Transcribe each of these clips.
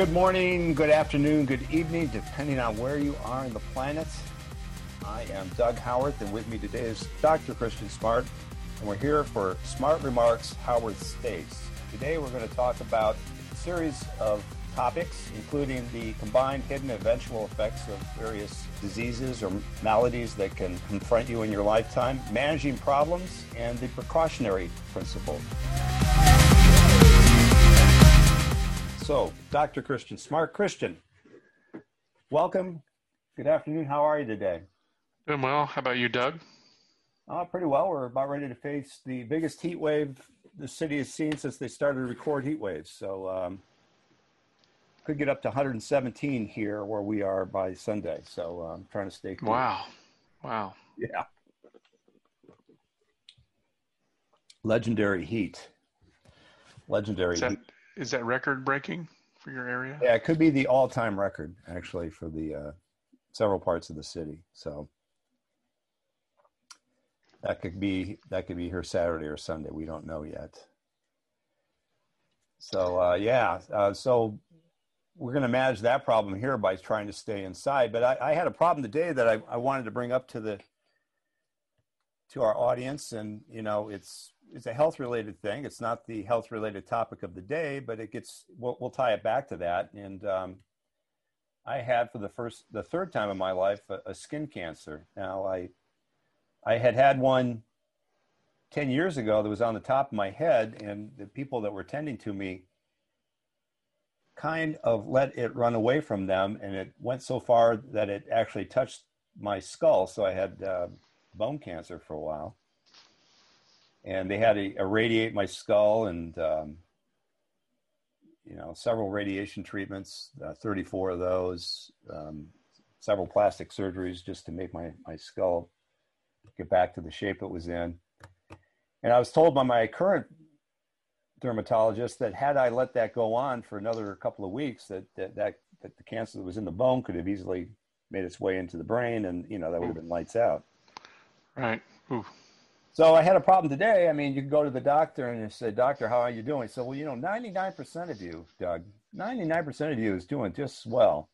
Good morning, good afternoon, good evening, depending on where you are in the planet. I am Doug Howarth, and with me today is Dr. Christian Smart, and we're here for Smart Remarks Howarth States. Today we're going to talk about a series of topics, including the combined hidden eventual effects of various diseases or maladies that can confront you in your lifetime, managing problems, and the precautionary principle. So, Dr. Christian Smart. Christian, welcome. Good afternoon. How are you today? Doing well. How about you, Doug? Uh, pretty well. We're about ready to face the biggest heat wave the city has seen since they started to record heat waves. So, um, could get up to 117 here where we are by Sunday. So, uh, I'm trying to stay cool. Wow. Wow. Yeah. Legendary heat. Legendary that, heat. Is that record breaking for your area? Yeah, it could be the all time record actually for the uh, several parts of the city. So that could be that could be here Saturday or Sunday. We don't know yet. So uh, yeah, uh, so we're going to manage that problem here by trying to stay inside. But I, I had a problem today that I, I wanted to bring up to the to our audience, and you know, it's it's a health related thing. It's not the health related topic of the day, but it gets we'll, we'll tie it back to that. And um, I had for the first the third time in my life a, a skin cancer. Now I I had had one 10 years ago that was on the top of my head, and the people that were tending to me kind of let it run away from them, and it went so far that it actually touched my skull. So I had uh, bone cancer for a while. And they had to irradiate my skull and, um, you know, several radiation treatments, uh, 34 of those, um, several plastic surgeries just to make my, my skull get back to the shape it was in. And I was told by my current dermatologist that had I let that go on for another couple of weeks, that that, that, that the cancer that was in the bone could have easily made its way into the brain, and you know that would have been lights out. Right. Ooh. So I had a problem today. I mean, you go to the doctor and you say, "Doctor, how are you doing?" So, well, you know, ninety-nine percent of you, Doug, ninety-nine percent of you is doing just well,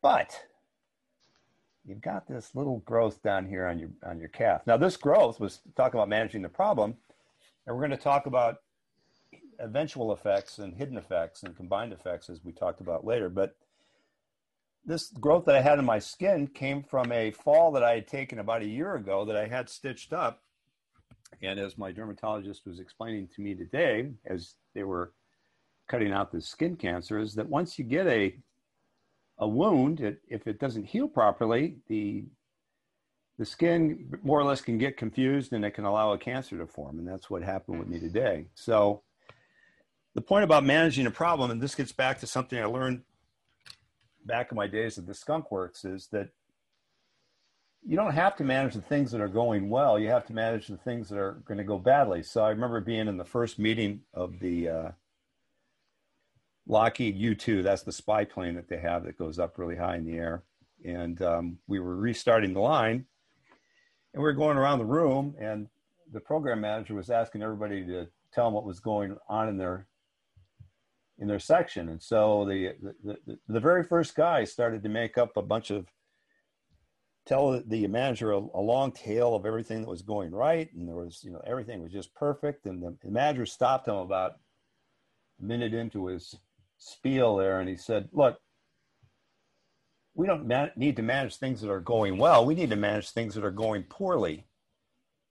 but you've got this little growth down here on your on your calf. Now, this growth was talking about managing the problem, and we're going to talk about eventual effects and hidden effects and combined effects as we talked about later. But this growth that I had in my skin came from a fall that I had taken about a year ago that I had stitched up. And as my dermatologist was explaining to me today, as they were cutting out the skin cancer, is that once you get a a wound, it, if it doesn't heal properly, the the skin more or less can get confused and it can allow a cancer to form. And that's what happened with me mm-hmm. today. So the point about managing a problem, and this gets back to something I learned back in my days at the Skunk Works, is that you don't have to manage the things that are going well. You have to manage the things that are going to go badly. So I remember being in the first meeting of the uh, Lockheed U-2. That's the spy plane that they have that goes up really high in the air. And um, we were restarting the line, and we were going around the room, and the program manager was asking everybody to tell them what was going on in their in their section. And so the, the, the, the, very first guy started to make up a bunch of, tell the manager a, a, long tale of everything that was going right. And there was, you know, everything was just perfect. And the, the manager stopped him about a minute into his spiel there. And he said, look, we don't man- need to manage things that are going well. We need to manage things that are going poorly.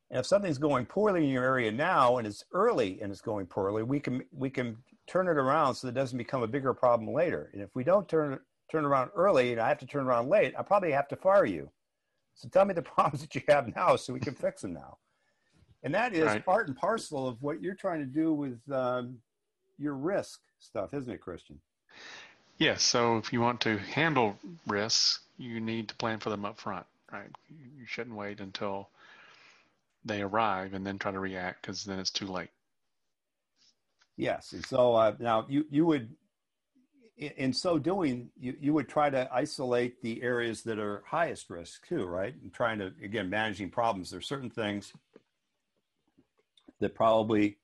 And if something's going poorly in your area now and it's early and it's going poorly, we can we can turn it around so that it doesn't become a bigger problem later. And if we don't turn turn around early and I have to turn around late, I probably have to fire you. So tell me the problems that you have now so we can fix them now. And that is right. part and parcel of what you're trying to do with um, your risk stuff, isn't it, Christian? Yes. So if you want to handle risks, you need to plan for them up front, right? You shouldn't wait until they arrive and then try to react because then it's too late. Yes, and so uh, now you you would, in so doing, you you would try to isolate the areas that are highest risk too, right? And trying to again managing problems. There's certain things that probably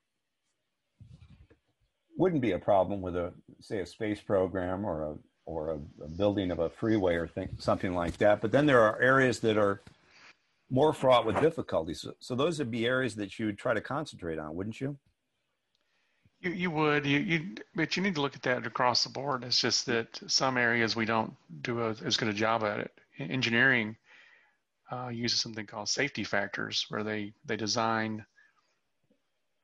wouldn't be a problem with a say a space program or a or a, a building of a freeway or think, something like that. But then there are areas that are more fraught with difficulties. So, so those would be areas that you would try to concentrate on, wouldn't you? You, you would you, you but you need to look at that across the board. It's just that some areas we don't do a, as good a job at it. Engineering uh, uses something called safety factors, where they they design.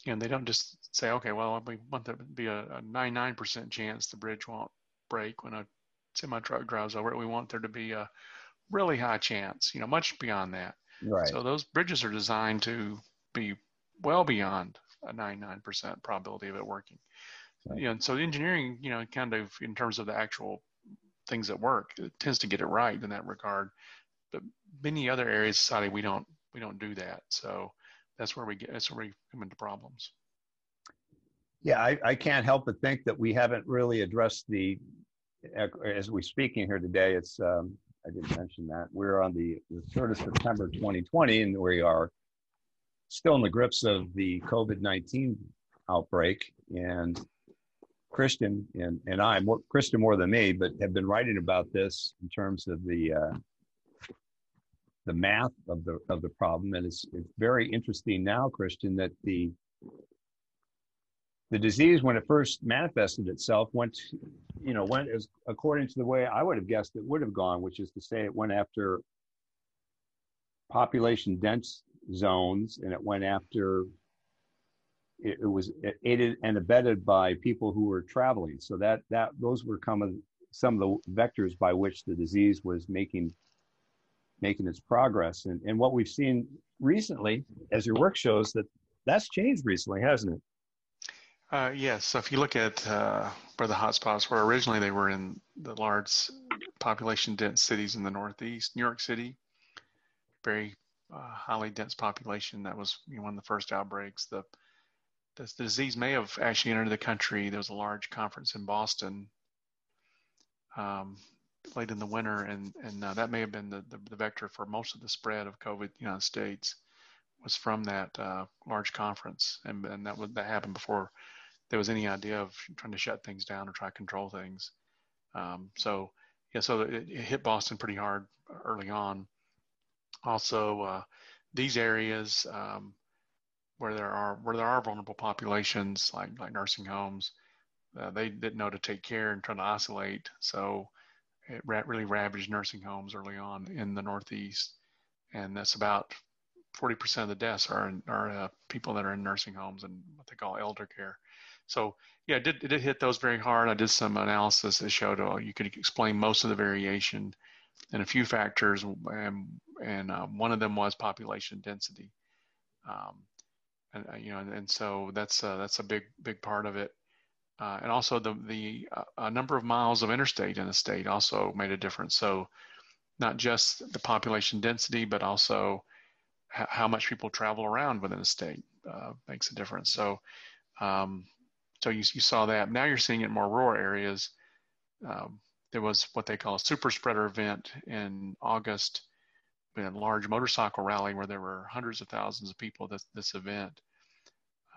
You know, they don't just say, okay, well, we want there to be a, a 99% chance the bridge won't break when a semi truck drives over it. We want there to be a really high chance, you know, much beyond that. Right. So those bridges are designed to be well beyond a 99% probability of it working. Right. You know, so engineering, you know, kind of in terms of the actual things that work, it tends to get it right in that regard. But many other areas of society, we don't we don't do that. So that's where we get that's where we come into problems. Yeah, I, I can't help but think that we haven't really addressed the as we're speaking here today. It's um, I didn't mention that we're on the, the 3rd of September 2020, and we are still in the grips of the COVID 19 outbreak. And Christian and, and I, more, Christian more than me, but have been writing about this in terms of the uh, the math of the of the problem. And it's it's very interesting now, Christian, that the the disease when it first manifested itself went you know went as according to the way i would have guessed it would have gone which is to say it went after population dense zones and it went after it, it was aided and abetted by people who were traveling so that that those were of some of the vectors by which the disease was making making its progress and and what we've seen recently as your work shows that that's changed recently hasn't it uh, yes. So if you look at uh, where the hotspots were, originally they were in the large population dense cities in the Northeast. New York City, very uh, highly dense population. That was you know, one of the first outbreaks. The, the, the disease may have actually entered the country. There was a large conference in Boston um, late in the winter, and and uh, that may have been the, the, the, vector for most of the spread of COVID in the United States was from that uh, large conference, and and that that happened before there was any idea of trying to shut things down or try to control things. Um, so yeah, so it, it, hit Boston pretty hard early on. Also, uh, these areas um, where there are where there are vulnerable populations like like nursing homes, uh, they didn't know to take care and try to isolate. So it ra- really ravaged nursing homes early on in the Northeast, and that's about 40% of the deaths are in, are uh, people that are in nursing homes and what they call elder care. So yeah, it did, it did hit those very hard. I did some analysis that showed oh, you could explain most of the variation and a few factors, and, and uh, one of them was population density. Um, and uh, you know, and, and so that's uh, that's a big big part of it. Uh, and also the the uh, number of miles of interstate in the state also made a difference. So not just the population density, but also how much people travel around within a state uh, makes a difference. So um, so you, you saw that. Now you're seeing it in more rural areas. Um, there was what they call a super spreader event in August, a large motorcycle rally where there were hundreds of thousands of people at this event.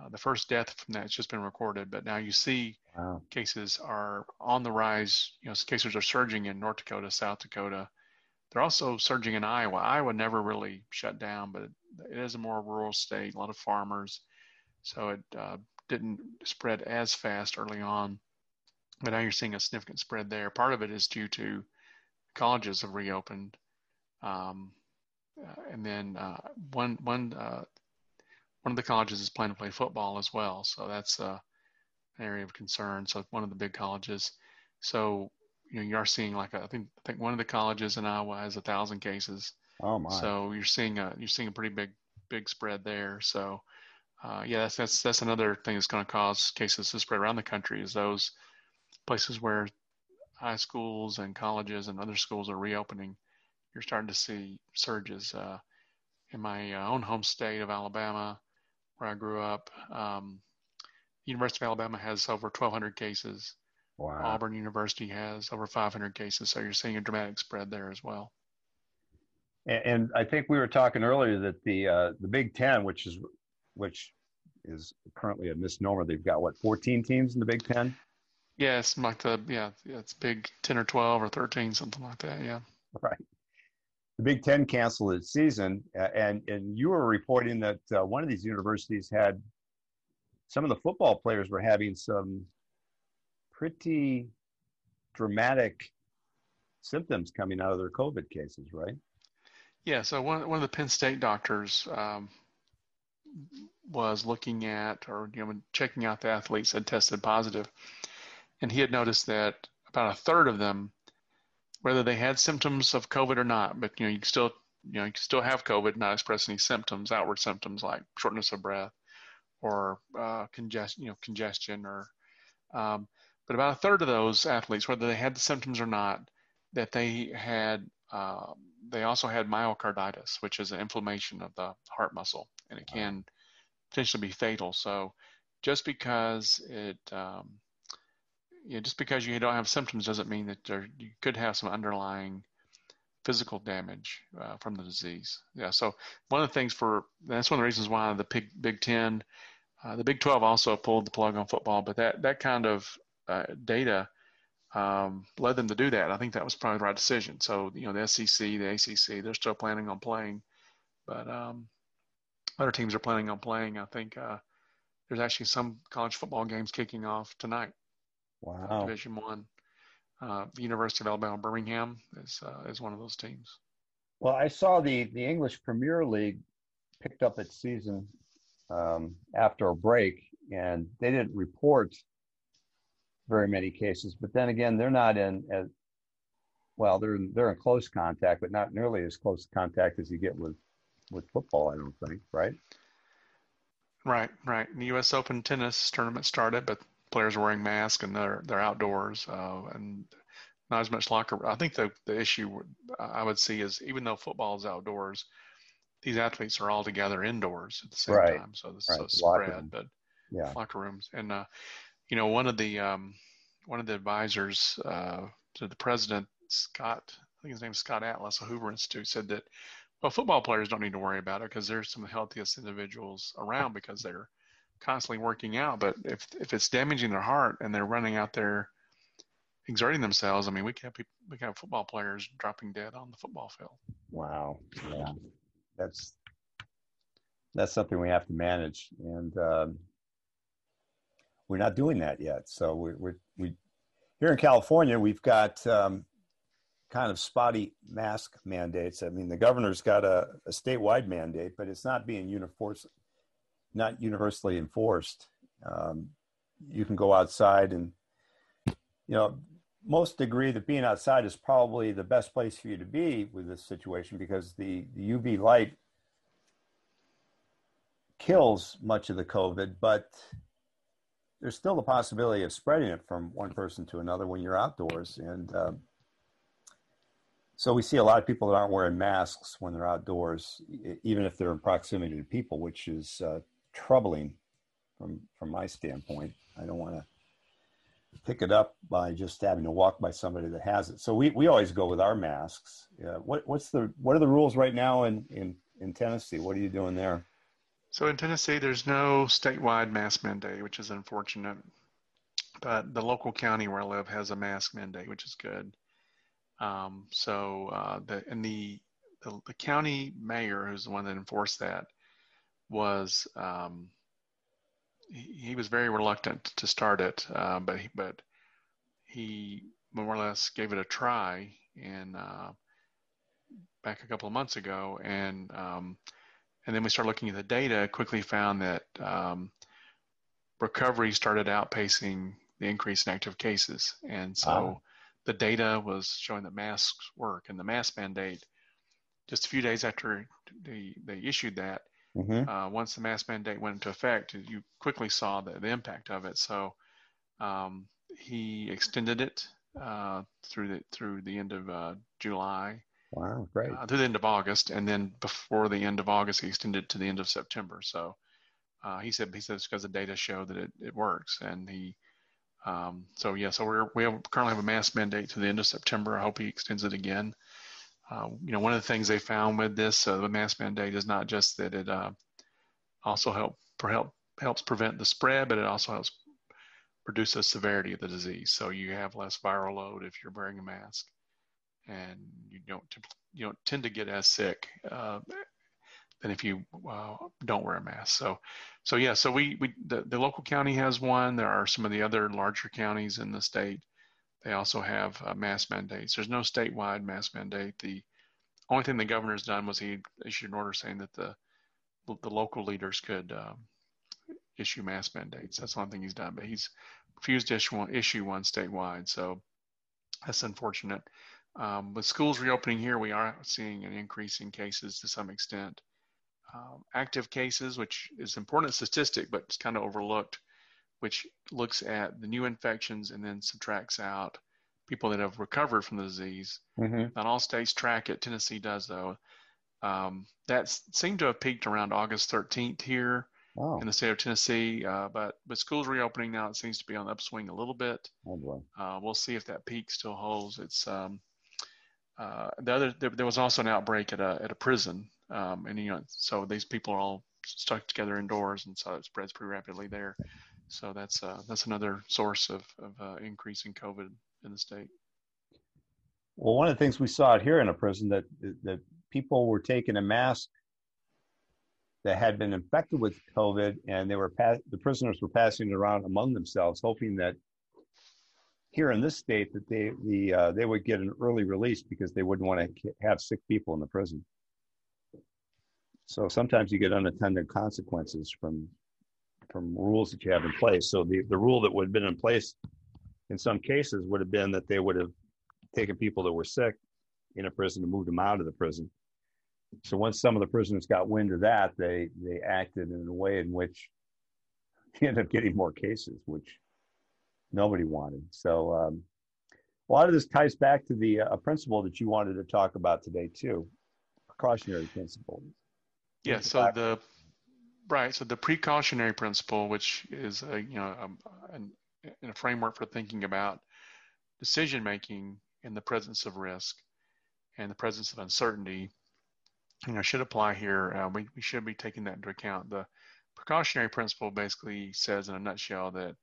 Uh, the first death from that has just been recorded, but now you see wow. cases are on the rise. You know, cases are surging in North Dakota, South Dakota. They're also surging in Iowa. Iowa never really shut down, but it is a more rural state, a lot of farmers. So it uh, didn't spread as fast early on, but now you're seeing a significant spread there. Part of it is due to colleges have reopened, um, and then uh, one one uh, one of the colleges is planning to play football as well, so that's uh, an area of concern. So one of the big colleges, so you know you are seeing like a, I think I think one of the colleges in Iowa has a thousand cases. Oh my! So you're seeing a you're seeing a pretty big big spread there. So uh, yeah, that's, that's that's another thing that's going to cause cases to spread around the country. Is those places where high schools and colleges and other schools are reopening, you're starting to see surges. Uh, in my uh, own home state of Alabama, where I grew up, um, University of Alabama has over 1,200 cases. Wow. Auburn University has over 500 cases, so you're seeing a dramatic spread there as well. And, and I think we were talking earlier that the uh, the Big Ten, which is which is currently a misnomer. They've got what 14 teams in the Big Ten. Yeah, it's like the yeah, yeah, it's big 10 or 12 or 13, something like that. Yeah. Right. The Big Ten canceled its season, and and you were reporting that uh, one of these universities had some of the football players were having some pretty dramatic symptoms coming out of their COVID cases, right? Yeah. So one one of the Penn State doctors um, was looking at or you know checking out the athletes that tested positive, and he had noticed that about a third of them, whether they had symptoms of COVID or not, but you know you still you know you can still have COVID, not express any symptoms, outward symptoms like shortness of breath or uh, congestion, you know congestion or um, but about a third of those athletes, whether they had the symptoms or not, that they had uh, they also had myocarditis, which is an inflammation of the heart muscle, and it can potentially be fatal. So, just because it, um, you know, just because you don't have symptoms doesn't mean that there, you could have some underlying physical damage uh, from the disease. Yeah. So one of the things for that's one of the reasons why the Big Big Ten, uh, the Big Twelve also pulled the plug on football, but that that kind of uh, data um, led them to do that. I think that was probably the right decision. So, you know, the SEC, the ACC, they're still planning on playing, but um, other teams are planning on playing. I think uh, there's actually some college football games kicking off tonight. Wow. Division One. Uh, the University of Alabama Birmingham is uh, is one of those teams. Well, I saw the the English Premier League picked up its season um, after a break, and they didn't report very many cases. But then again, they're not in as well. They're in, they're in close contact, but not nearly as close contact as you get with with football. I don't think, right? Right, right. The U.S. Open tennis tournament started, but players wearing masks and they're they're outdoors uh, and not as much locker. I think the the issue I would see is even though football is outdoors, these athletes are all together indoors at the same right. time, so this right. so spread. But yeah, locker rooms and uh, you know, one of the um, one of the advisors uh, to the president, Scott, I think his name is Scott Atlas, of Hoover Institute, said that well, football players don't need to worry about it because they're some of the healthiest individuals around because they're constantly working out. But if if it's damaging their heart and they're running out there exerting themselves, I mean, we can have people, we can have football players dropping dead on the football field. Wow, yeah, that's that's something we have to manage, and um, we're not doing that yet. So we we we here in California we've got um, kind of spotty mask mandates. I mean, the governor's got a, a statewide mandate, but it's not being uniform, not universally enforced. Um, you can go outside, and you know most agree that being outside is probably the best place for you to be with this situation because the, the UV light kills much of the COVID, but there's still the possibility of spreading it from one person to another when you're outdoors. And um, so we see a lot of people that aren't wearing masks when they're outdoors, even if they're in proximity to people, which is uh, troubling from from my standpoint. I don't want to pick it up by just having to walk by somebody that has it. So we, we always go with our masks. Uh, what what's the what are the rules right now in, in, in Tennessee? What are you doing there? So in Tennessee, there's no statewide mask mandate, which is unfortunate. But the local county where I live has a mask mandate, which is good. Um, so uh, the and the, the, the county mayor, who's the one that enforced that, was um, he, he, was very reluctant to start it, uh, but he, but he more or less gave it a try and uh, back a couple of months ago, and um, and then we started looking at the data, quickly found that um, recovery started outpacing the increase in active cases. And so the data was showing that masks work. And the mask mandate, just a few days after they, they issued that, mm-hmm. uh, once the mask mandate went into effect, you quickly saw the, the impact of it. So um, he extended it uh, through the through the end of uh, July, Wow, great. Uh, through the end of August, and then before the end of August, he extended it to the end of September. So uh, he said he says because the data show that it, it works, and he um, so yeah, so we're we have, currently have a mask mandate to the end of September. I hope he extends it again. Uh, you know, one of the things they found with this uh, the mask mandate is not just that it uh, also help help helps prevent the spread, but it also helps reduce the severity of the disease. So you have less viral load if you're wearing a mask, and you don't you don't tend to get as sick uh, than if you uh, don't wear a mask. So, so yeah, so we we the, the local county has one. There are some of the other larger counties in the state. They also have uh, mask mandates. There's no statewide mask mandate. The only thing the governor's done was he issued an order saying that the the local leaders could um, issue mask mandates. That's the only thing he's done, but he's refused to issue one, issue one statewide. So that's unfortunate. Um, with schools reopening here, we are seeing an increase in cases to some extent. Um, active cases, which is important statistic, but it's kind of overlooked, which looks at the new infections and then subtracts out people that have recovered from the disease. Mm-hmm. Not all states track it. Tennessee does, though. Um, that seemed to have peaked around August 13th here oh. in the state of Tennessee. Uh, but with schools reopening now, it seems to be on the upswing a little bit. Oh. Uh, we'll see if that peak still holds. It's um, uh, the other. There, there, was also an outbreak at a at a prison, um, and you know, so these people are all stuck together indoors, and so it spreads pretty rapidly there. So that's uh, that's another source of of uh, COVID in the state. Well, one of the things we saw here in a prison that that people were taking a mask that had been infected with COVID, and they were the prisoners were passing it around among themselves, hoping that here in this state that they the uh, they would get an early release because they wouldn't want to have sick people in the prison. So sometimes you get unintended consequences from from rules that you have in place. So the, the rule that would have been in place in some cases would have been that they would have taken people that were sick in a prison and moved them out of the prison. So once some of the prisoners got wind of that, they they acted in a way in which they ended up getting more cases, which nobody wanted. So um, a lot of this ties back to the uh, principle that you wanted to talk about today too, precautionary principle. Yeah. So the right. So the precautionary principle, which is a, you know um, an, a framework for thinking about decision making in the presence of risk and the presence of uncertainty you know, should apply here. Uh, we, we should be taking that into account. The precautionary principle basically says, in a nutshell, that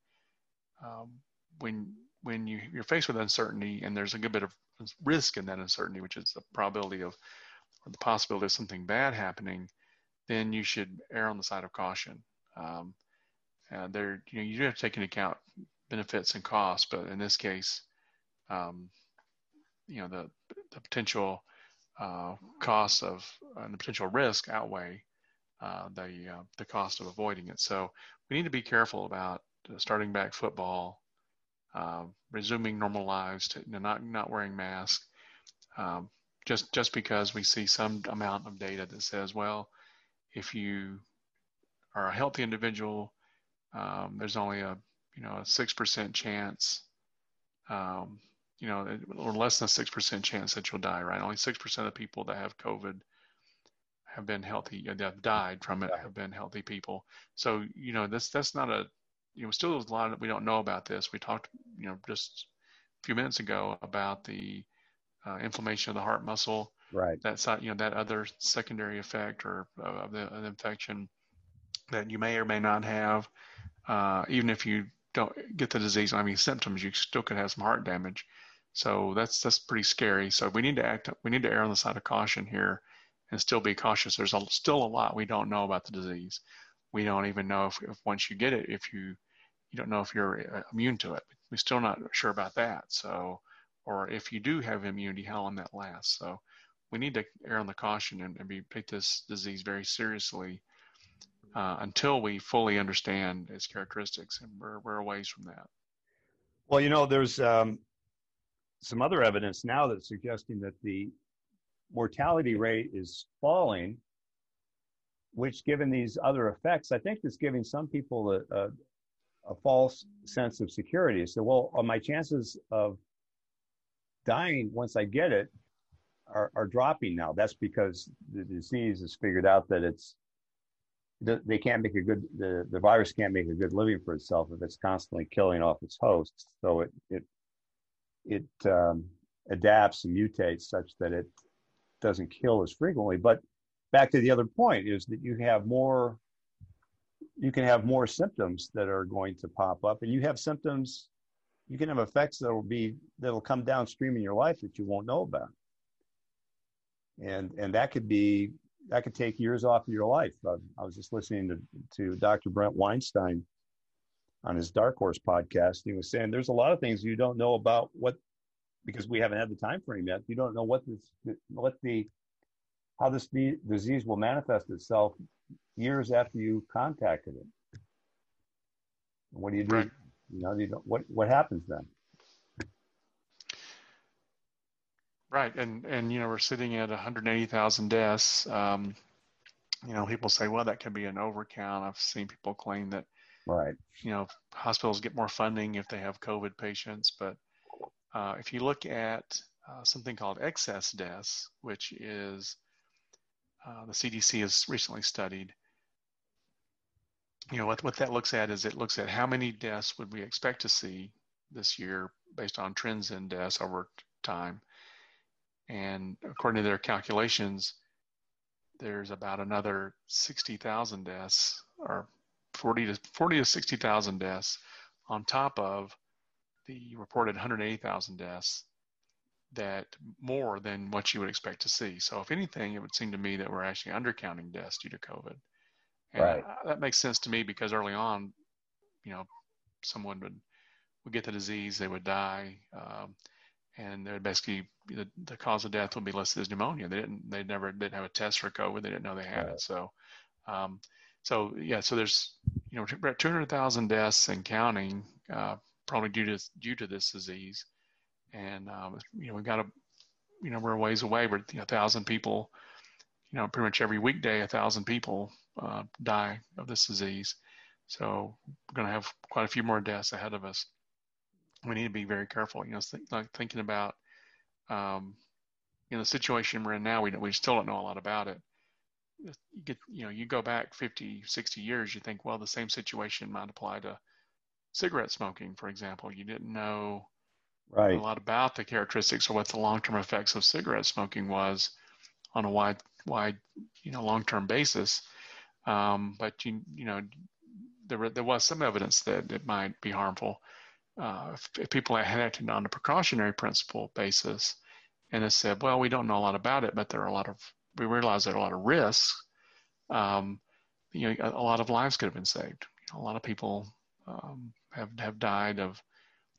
um, when when you, you're faced with uncertainty and there's a good bit of risk in that uncertainty, which is the probability of or the possibility of something bad happening, then you should err on the side of caution. Um, uh, there, you know, you do have to take into account benefits and costs, but in this case, um, you know, the the potential uh, costs of and the potential risk outweigh uh, the uh, the cost of avoiding it. So we need to be careful about starting back football, um, resuming normal lives, to, you know, not not wearing masks. Um, just just because we see some amount of data that says, well, if you are a healthy individual, um, there's only a you know a six percent chance um, you know, or less than 6% chance that you'll die, right? Only 6% of people that have COVID have been healthy, that have died from it, have been healthy people. So, you know, that's, that's not a, you know, still there's a lot that we don't know about this. We talked, you know, just a few minutes ago about the uh, inflammation of the heart muscle. Right. That's, you know, that other secondary effect or uh, of the, the infection that you may or may not have, uh, even if you don't get the disease, I mean symptoms, you still could have some heart damage. So that's that's pretty scary. So we need to act. We need to err on the side of caution here, and still be cautious. There's a, still a lot we don't know about the disease. We don't even know if, if once you get it, if you you don't know if you're uh, immune to it. We're still not sure about that. So, or if you do have immunity, how long that lasts. So, we need to err on the caution and, and be, take this disease very seriously uh, until we fully understand its characteristics, and we're we're a ways from that. Well, you know, there's um, some other evidence now that's suggesting that the mortality rate is falling, which, given these other effects, I think is giving some people a, a, a false sense of security. So, well, my chances of dying once I get it are, are dropping now. That's because the disease has figured out that it's they can't make a good the, the virus can't make a good living for itself if it's constantly killing off its hosts. So it it it um, adapts and mutates such that it doesn't kill as frequently. But back to the other point is that you have more you can have more symptoms that are going to pop up, and you have symptoms. You can have effects that will be that'll come downstream in your life that you won't know about, and and that could be that could take years off of your life. Uh, I was just listening to to Dr. Bret Weinstein on his Dark Horse podcast. He was saying there's a lot of things you don't know about what because we haven't had the time frame yet. You don't know what this what the how this disease will manifest itself years after you contacted it. What do you do? Right. You know, you don't, what what happens then? Right, and and you know we're sitting at 180,000 deaths. Um, you know, people say, well, that could be an overcount. I've seen people claim that, right, you know, hospitals get more funding if they have COVID patients. But uh, if you look at uh, something called excess deaths, which is uh, the CDC has recently studied, you know, what what that looks at is it looks at how many deaths would we expect to see this year based on trends in deaths over time and according to their calculations, there's about another 60,000 deaths or 40 to 40 to 60,000 deaths on top of the reported 180,000 deaths that more than what you would expect to see. So if anything, it would seem to me that we're actually undercounting deaths due to COVID. And right. that makes sense to me because early on, you know, someone would, would get the disease, they would die. Um, and they're basically the, the cause of death would be listed as pneumonia. They didn't, they never did have a test for COVID. They didn't know they had right. it. So, um, so yeah, so there's, you know, 200,000 deaths and counting, uh, probably due to, due to this disease. And, um, you know, we've got a, you know, we're a ways away, but you know, a thousand people, you know, pretty much every weekday, a thousand people, uh, die of this disease. So we're going to have quite a few more deaths ahead of us we need to be very careful. You know, th- like thinking about, um, you know, the situation we're in now. We we still don't know a lot about it. You get, you know, you go back 50, 60 years, you think, well, the same situation might apply to cigarette smoking, for example. You didn't know right. a lot about the characteristics or what the long-term effects of cigarette smoking was on a wide, wide, you know, long-term basis. Um, but you, you know, there there was some evidence that it might be harmful uh, if, people had acted on a precautionary principle basis and they said, well, we don't know a lot about it, but there are a lot of, we realize there are a lot of risks, um, you know, a, a, lot of lives could have been saved. You know, a lot of people um, have, have died of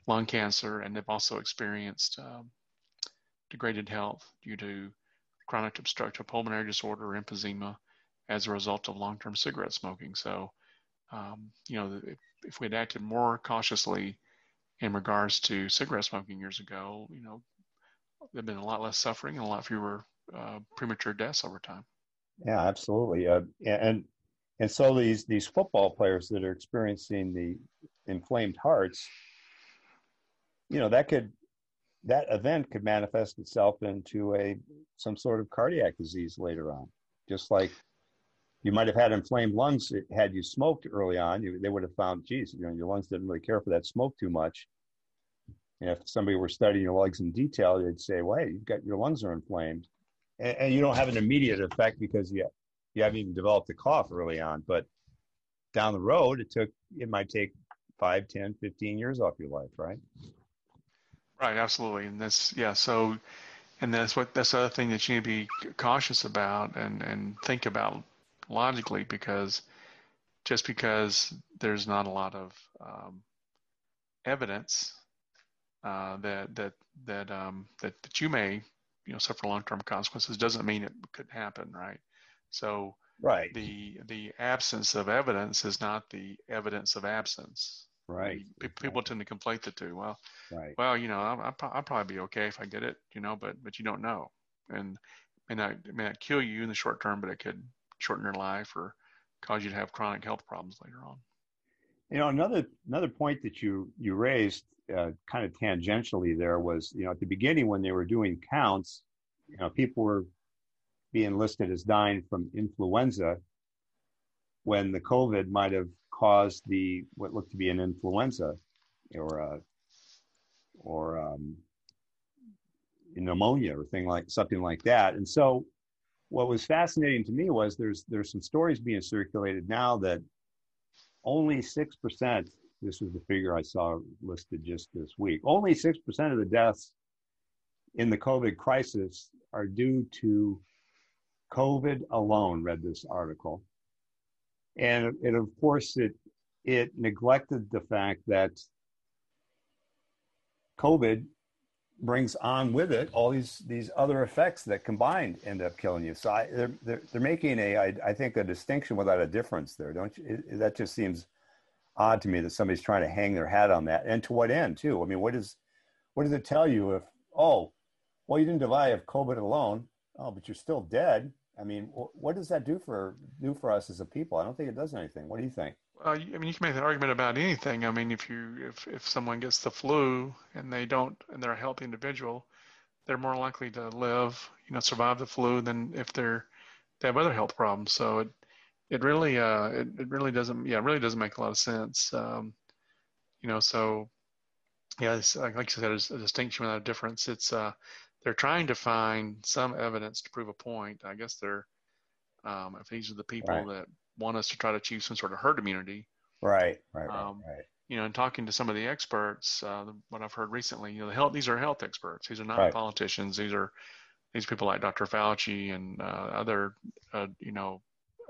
lung cancer and they've also experienced um, degraded health due to chronic obstructive pulmonary disorder or emphysema as a result of long-term cigarette smoking. So, um, you know, if, if we'd acted more cautiously in regards to cigarette smoking years ago, you know, there've been a lot less suffering and a lot fewer uh, premature deaths over time. Yeah, absolutely. Uh, and and so these these football players that are experiencing the inflamed hearts, you know, that could that event could manifest itself into a some sort of cardiac disease later on, just like you might have had inflamed lungs had you smoked early on. You, they would have found, geez, you know, your lungs didn't really care for that smoke too much. And if somebody were studying your lungs in detail, they'd say, "Well, hey, you've got your lungs are inflamed," and, and you don't have an immediate effect because you you haven't even developed a cough early on. But down the road, it took it might take 5, 10, 15 years off your life, right? Right, absolutely. And that's yeah. So, and that's what that's the other thing that you need to be cautious about and and think about logically because just because there's not a lot of um, evidence uh, that that that um, that that you may you know suffer long-term consequences doesn't mean it could happen, right? So right the the absence of evidence is not the evidence of absence. Right. People tend to conflate the two. Well, right. well, you know, I'll, I'll probably be okay if I get it, you know, but but you don't know, and it may not may not kill you in the short term, but it could shorten your life or cause you to have chronic health problems later on. You know, another another point that you you raised uh, kind of tangentially there was, you know, at the beginning when they were doing counts, you know, people were being listed as dying from influenza when the COVID might have caused the what looked to be an influenza or a, or um, pneumonia or thing like something like that. And so what was fascinating to me was there's there's some stories being circulated now that only 6%, this was the figure I saw listed just this week, only 6% of the deaths in the COVID crisis are due to COVID alone, read this article. And of course, it, it neglected the fact that COVID brings on with it all these these other effects that combined end up killing you. So I, they're, they're they're making a I, I think a distinction without a difference there, don't you? It, that just seems odd to me that somebody's trying to hang their hat on that, and to what end too? I mean, what is what does it tell you if oh, well, you didn't die of COVID alone, oh, but you're still dead. I mean, what does that do for do for us as a people? I don't think it does anything. What do you think? Uh, I mean, you can make an argument about anything. I mean, if you if if someone gets the flu and they don't and they're a healthy individual, they're more likely to live, you know, survive the flu than if they're they have other health problems. So it it really uh it, it really doesn't yeah it really doesn't make a lot of sense. Um, you know, so yeah, it's, like you said, there's a distinction without a difference. It's uh they're trying to find some evidence to prove a point. I guess they're um, if these are the people right. that want us to try to achieve some sort of herd immunity. Right, right, um, right, You know, and talking to some of the experts, uh, what I've heard recently, you know, the health, these are health experts. These are not right. politicians. These are these people like Dr. Fauci and uh, other, uh, you know,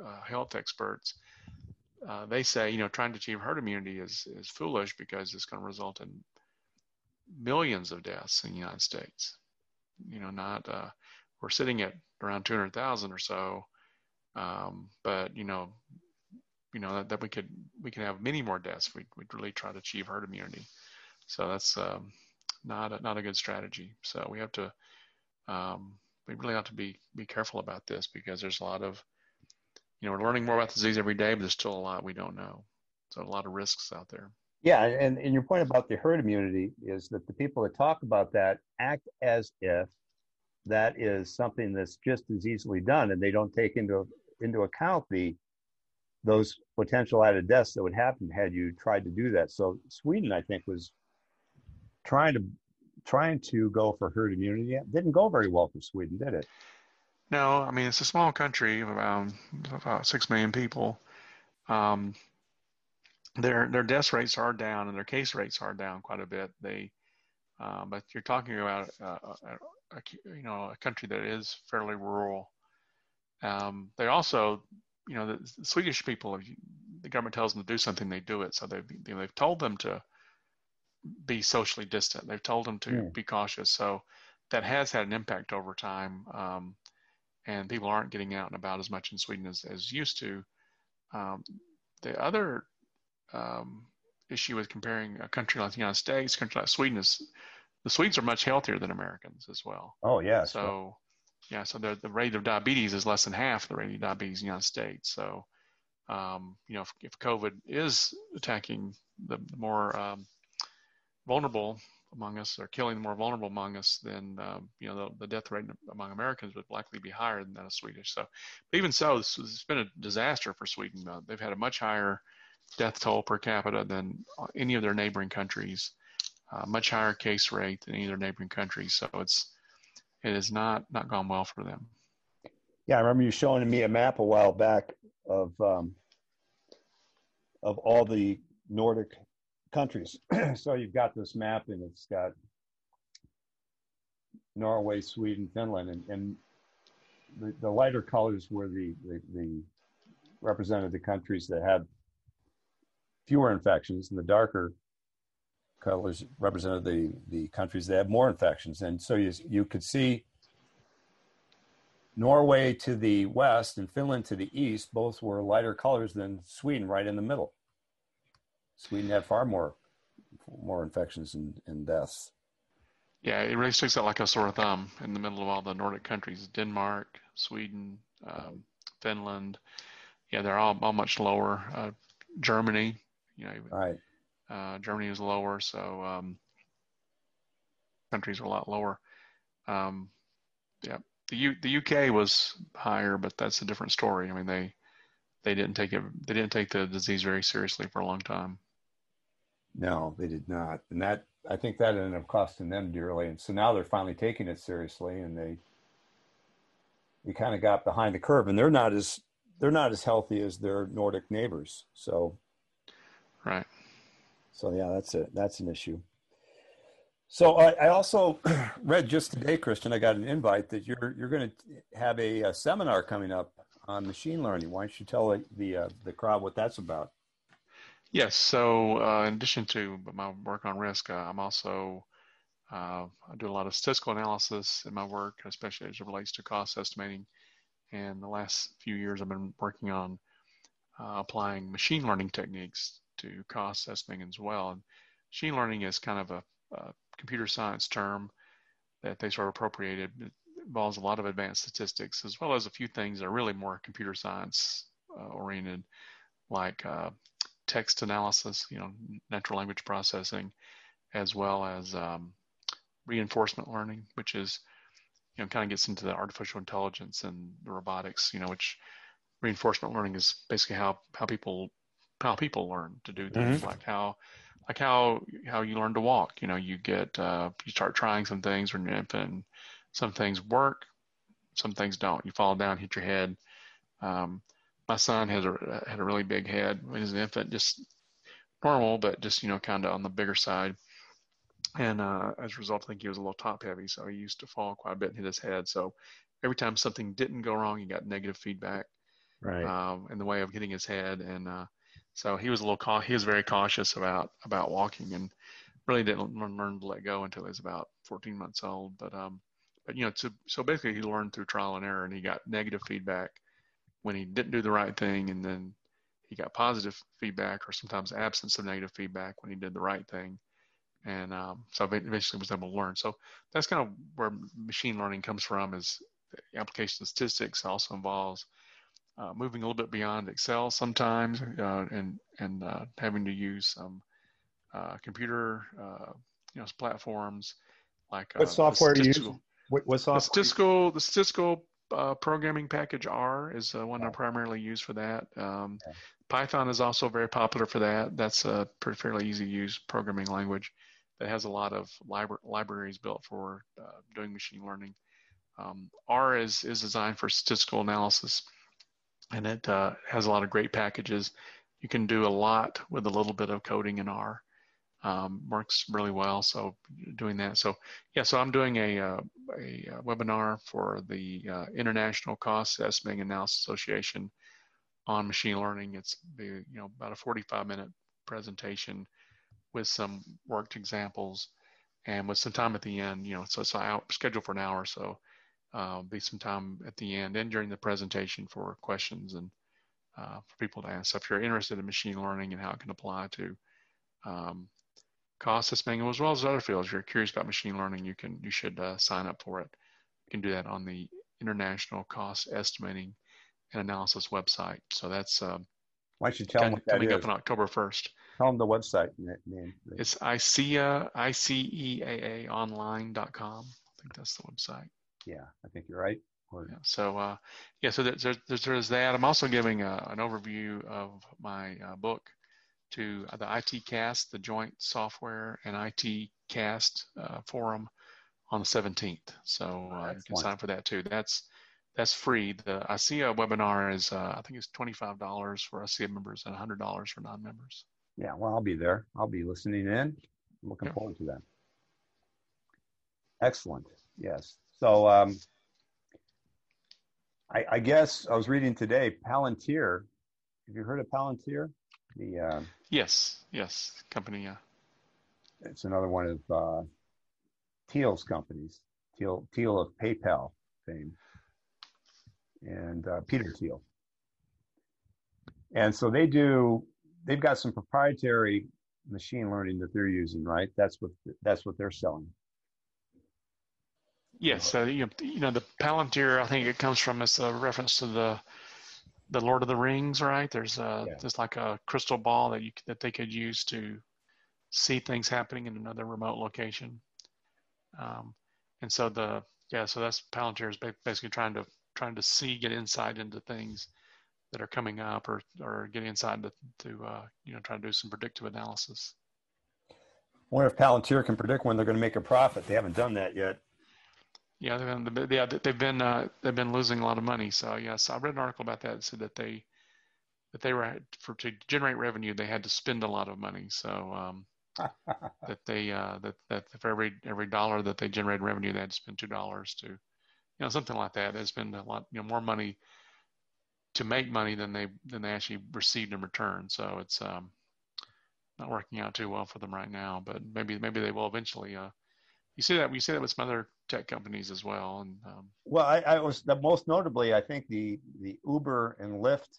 uh, health experts. Uh, they say, you know, trying to achieve herd immunity is is foolish because it's going to result in millions of deaths in the United States. You know, not uh, we're sitting at around 200,000 or so um, but you know, you know that, that, we could we can have many more deaths. We would really try to achieve herd immunity. So that's um, not a, not a good strategy. So we have to um, we really have to be be careful about this because there's a lot of you know we're learning more about the disease every day, but there's still a lot we don't know. So a lot of risks out there. Yeah, and, and your point about the herd immunity is that the people that talk about that act as if that is something that's just as easily done, and they don't take into into account the those potential added deaths that would happen had you tried to do that. So Sweden, I think, was trying to trying to go for herd immunity. It didn't go very well for Sweden, did it? No, I mean it's a small country of about about six million people. Um, their their death rates are down and their case rates are down quite a bit. They, uh, but you're talking about uh, a, a, you know a country that is fairly rural. Um, they also, you know, the, the, Swedish people, the government tells them to do something, they do it. So they've, you know, they've told them to be socially distant. They've told them to yeah. be cautious. So that has had an impact over time. Um, and people aren't getting out and about as much in Sweden as, as used to. Um, the other um, issue with comparing a country like the United States, a country like Sweden is the Swedes are much healthier than Americans as well. Oh yeah. So. Yeah, so the, the rate of diabetes is less than half the rate of diabetes in the United States. So, um, you know, if, if, COVID is attacking the, the more um, vulnerable among us or killing the more vulnerable among us, then, um, you know, the, the, death rate among Americans would likely be higher than that of Swedish. So, even so, this, has been a disaster for Sweden. Uh, they've had a much higher death toll per capita than any of their neighboring countries, uh, much higher case rate than any of their neighboring countries. So it's, it has not not gone well for them. Yeah, I remember you showing me a map a while back of um, of all the Nordic countries. so you've got this map, and it's got Norway, Sweden, Finland, and, and the, the lighter colors were the, the, the represented the countries that had fewer infections, and the darker colors represented the, the countries that have more infections. And so you, you could see Norway to the west and Finland to the east, both were lighter colors than Sweden right in the middle. Sweden had far more more infections and, and deaths. Yeah, it really sticks out like a sore thumb in the middle of all the Nordic countries Denmark, Sweden, um, Finland. Yeah, they're all, all much lower. Uh, Germany, you know, right. Uh, Germany is lower, so um, countries are a lot lower. Um, yeah, the U, the UK was higher, but that's a different story. I mean, they they didn't take it they didn't take the disease very seriously for a long time. No, they did not, and that I think that ended up costing them dearly. And so now they're finally taking it seriously, and they they kind of got behind the curve, and they're not as they're not as healthy as their Nordic neighbors. So Right. So yeah, that's a that's an issue. So I, I also read just today, Christian. I got an invite that you're you're going to have a, a, seminar coming up on machine learning. Why don't you tell the uh, the crowd what that's about? Yes. So uh, in addition to my work on risk, uh, I'm also uh, I do a lot of statistical analysis in my work, especially as it relates to cost estimating. And the last few years, I've been working on uh, applying machine learning techniques to cost estimating as well. And machine learning is kind of a, a computer science term that they sort of appropriated. It involves a lot of advanced statistics as well as a few things that are really more computer science uh, oriented, like uh, text analysis, you know, natural language processing, as well as um, reinforcement learning, which is, you know, kind of gets into the artificial intelligence and the robotics, you know, which reinforcement learning is basically how how people how people learn to do things mm-hmm. like how like how how you learn to walk. You know you get uh, you start trying some things when you're infant some things work some things don't. You fall down hit your head. Um, my son has a had a really big head. When he was an infant just normal but just you know kind of on the bigger side. And uh, as a result i think he was a little top heavy so he used to fall quite a bit and hit his head. So every time something didn't go wrong he got negative feedback right. um, in the way of hitting his head. And uh, so he was a little he was very cautious about about walking and really didn't learn to let go until he was about 14 months old. But um, but you know, so so basically he learned through trial and error, and he got negative feedback when he didn't do the right thing, and then he got positive feedback or sometimes absence of negative feedback when he did the right thing. And um, so eventually was able to learn. So that's kind of where machine learning comes from. Is application of statistics also involves uh, moving a little bit beyond Excel sometimes, uh, and and uh, having to use some uh, computer uh, you know platforms like what software do you use? What, what software? The statistical the statistical programming package R is the one I primarily use for that. Um. Python is also very popular for that. That's a pretty fairly easy to use programming language that has a lot of libra- libraries built for doing machine learning. Um, R is is designed for statistical analysis and it uh, has a lot of great packages. You can do a lot with a little bit of coding in R. Um, works really well. So doing that. So yeah, so I'm doing a, uh, a, a webinar for the uh, International Cost Estimating Analysis Association on machine learning. It's you know about a 45 minute presentation with some worked examples and with some time at the end. You know, so it's out scheduled for an hour. or So uh, be some time at the end and during the presentation for questions and uh, for people to ask. So if you're interested in machine learning and how it can apply to um, cost estimating as well as other fields, if you're curious about machine learning, you can you should uh, sign up for it. You can do that on the International Cost Estimating and Analysis website. So that's um, why you tell them coming up on October 1st. Tell them the website name. It's ICEA, I-C-E-A-A online.com. I think that's the website yeah, I think you're right. Or, yeah, so uh, yeah, so there's, there's, there's that. I'm also giving a, uh, an overview of my uh, book to the IT Cast, the joint software and IT Cast uh, forum on the 17th. So uh, you can sign for that too. That's that's free. The ICEA webinar is uh, I think it's twenty five dollars for ICEA members and hundred dollars for non members. Yeah, well, I'll be there. I'll be listening in. I'm looking yeah. forward to that. Excellent. Yes. So um, I, I, guess I was reading today Palantir. Have you heard of Palantir? The uh, yes, yes, company. Yeah, it's another one of uh, Thiel's companies. Thiel, Thiel of PayPal fame, and uh, Peter Thiel. And so they do. They've got some proprietary machine learning that they're using, right? That's what that's what they're selling. Yes, so you know, you know the Palantir. I think it comes from it's a reference to the the Lord of the Rings, right? There's a yeah. there's like a crystal ball that you that they could use to see things happening in another remote location. Um, and so the yeah, so that's Palantir is basically trying to trying to see, get insight into things that are coming up, or or get insight to to uh, you know try to do some predictive analysis. I wonder if Palantir can predict when they're going to make a profit. They haven't done that yet. Yeah, they've been, yeah, they've been uh, they've been losing a lot of money. So yes, I read an article about that. It said that they that they were for to generate revenue they had to spend a lot of money. So um, that they uh, that that for every every dollar that they generated revenue they had to spend two dollars to you know something like that. They spend a lot you know more money to make money than they than they actually received in return. So it's um, not working out too well for them right now. But maybe maybe they will eventually. Uh, you see that we see that with some other tech companies as well. And um, well, I, I, was the most notably, I think the the Uber and Lyft,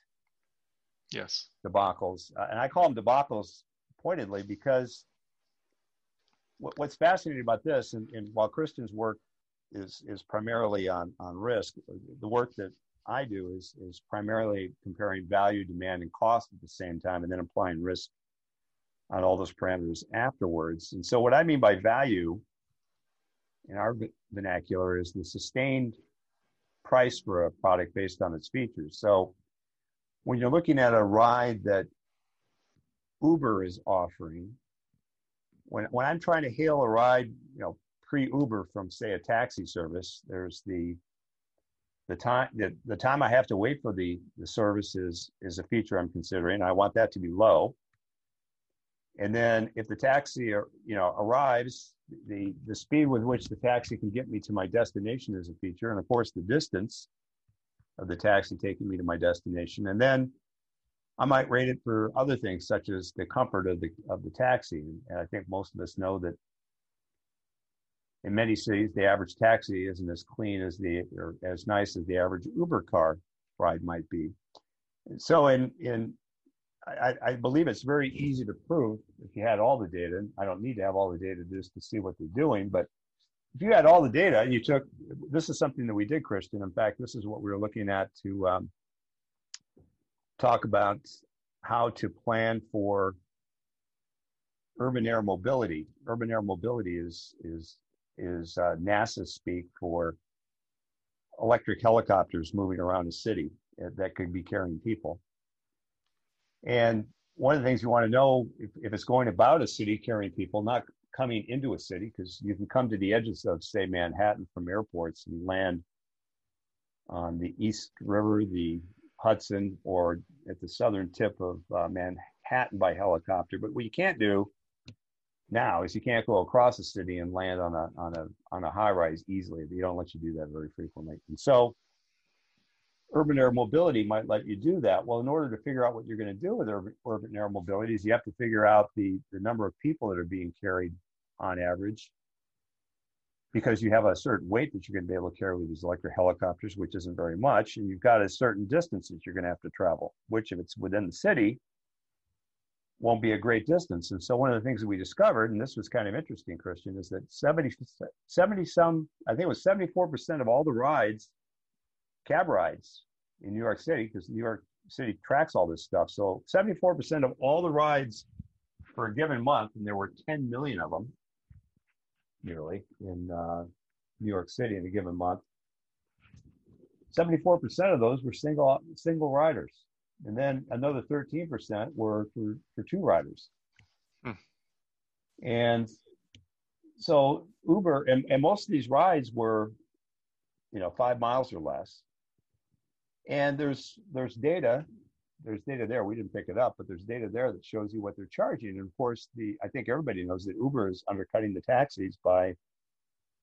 yes, debacles, uh, and I call them debacles pointedly because what, what's fascinating about this, and, and while Christian's work is is primarily on on risk, the work that I do is is primarily comparing value, demand, and cost at the same time, and then applying risk on all those parameters afterwards. And so, what I mean by value in our vernacular is the sustained price for a product based on its features. So, when you're looking at a ride that Uber is offering, when when I'm trying to hail a ride, you know, pre Uber from say a taxi service, there's the the time the, the time I have to wait for the the service is is a feature I'm considering. I want that to be low. And then if the taxi uh, you know arrives, the the speed with which the taxi can get me to my destination is a feature, and of course the distance of the taxi taking me to my destination. And then I might rate it for other things such as the comfort of the of the taxi. And I think most of us know that in many cities, the average taxi isn't as clean as the or as nice as the average Uber car ride might be. So, in in I, I, believe it's very easy to prove if you had all the data. I don't need to have all the data just to see what they're doing, but if you had all the data and you took this is something that we did, Christian. In fact, this is what we were looking at to um, talk about how to plan for urban air mobility. Urban air mobility is is is uh, NASA speak for electric helicopters moving around a city uh, that could be carrying people. And one of the things you want to know if, if it's going about a city carrying people, not coming into a city, because you can come to the edges of, say, Manhattan from airports and land on the East River, the Hudson, or at the southern tip of uh, Manhattan by helicopter. But what you can't do now is you can't go across the city and land on a on a on a high rise easily. They don't let you do that very frequently. And so urban air mobility might let you do that. Well, in order to figure out what you're going to do with urban, urban air mobility is you have to figure out the, the number of people that are being carried on average because you have a certain weight that you're going to be able to carry with these electric helicopters, which isn't very much. And you've got a certain distance that you're going to have to travel, which if it's within the city, won't be a great distance. And so one of the things that we discovered, and this was kind of interesting, Christian, is that 70, 70 some, I think it was 74% of all the rides, cab rides in New York City, because New York City tracks all this stuff. So 74% of all the rides for a given month, and there were 10 million of them nearly in uh, New York City in a given month. 74% of those were single single riders and then another 13% were for, for two riders. Hmm. And so Uber and, and most of these rides were, you know, five miles or less. And there's there's data, there's data there. We didn't pick it up, but there's data there that shows you what they're charging. And of course, the I think everybody knows that Uber is undercutting the taxis by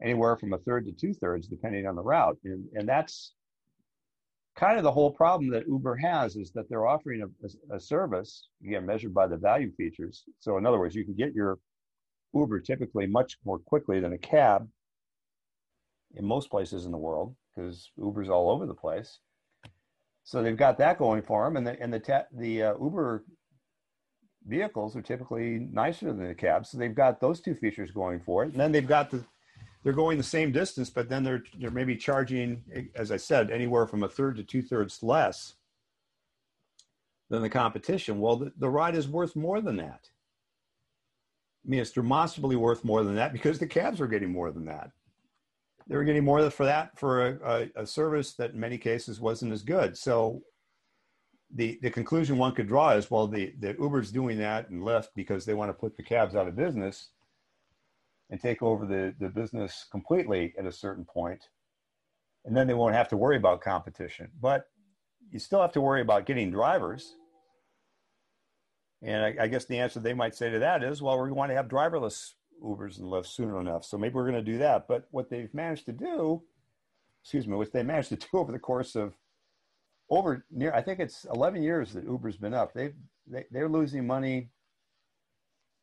anywhere from a third to two thirds, depending on the route. And and that's kind of the whole problem that Uber has is that they're offering a, a, a, service, again, measured by the value features. So, in other words, you can get your Uber typically much more quickly than a cab in most places in the world because Uber's all over the place. So they've got that going for them, and the and the the uh, Uber vehicles are typically nicer than the cabs, so they've got those two features going for it. And then they've got the they're going the same distance, but then they're they're maybe charging, as I said, anywhere from a third to two thirds less than the competition. Well, the, the ride is worth more than that. I mean, it's demonstrably worth more than that because the cabs are getting more than that. They were getting more for that for a, a, a service that in many cases wasn't as good. So the, the conclusion one could draw is, well, the, the Uber's doing that and Lyft because they want to put the cabs out of business and take over the, the business completely at a certain point, and then they won't have to worry about competition. But you still have to worry about getting drivers And I, I, guess the answer they might say to that is, well, we want to have driverless Ubers and Lyfts soon enough. So maybe we're going to do that. But what they've managed to do, excuse me, what they managed to do over the course of over near, I think it's 11 years that Uber's been up. They've, they, they're losing money,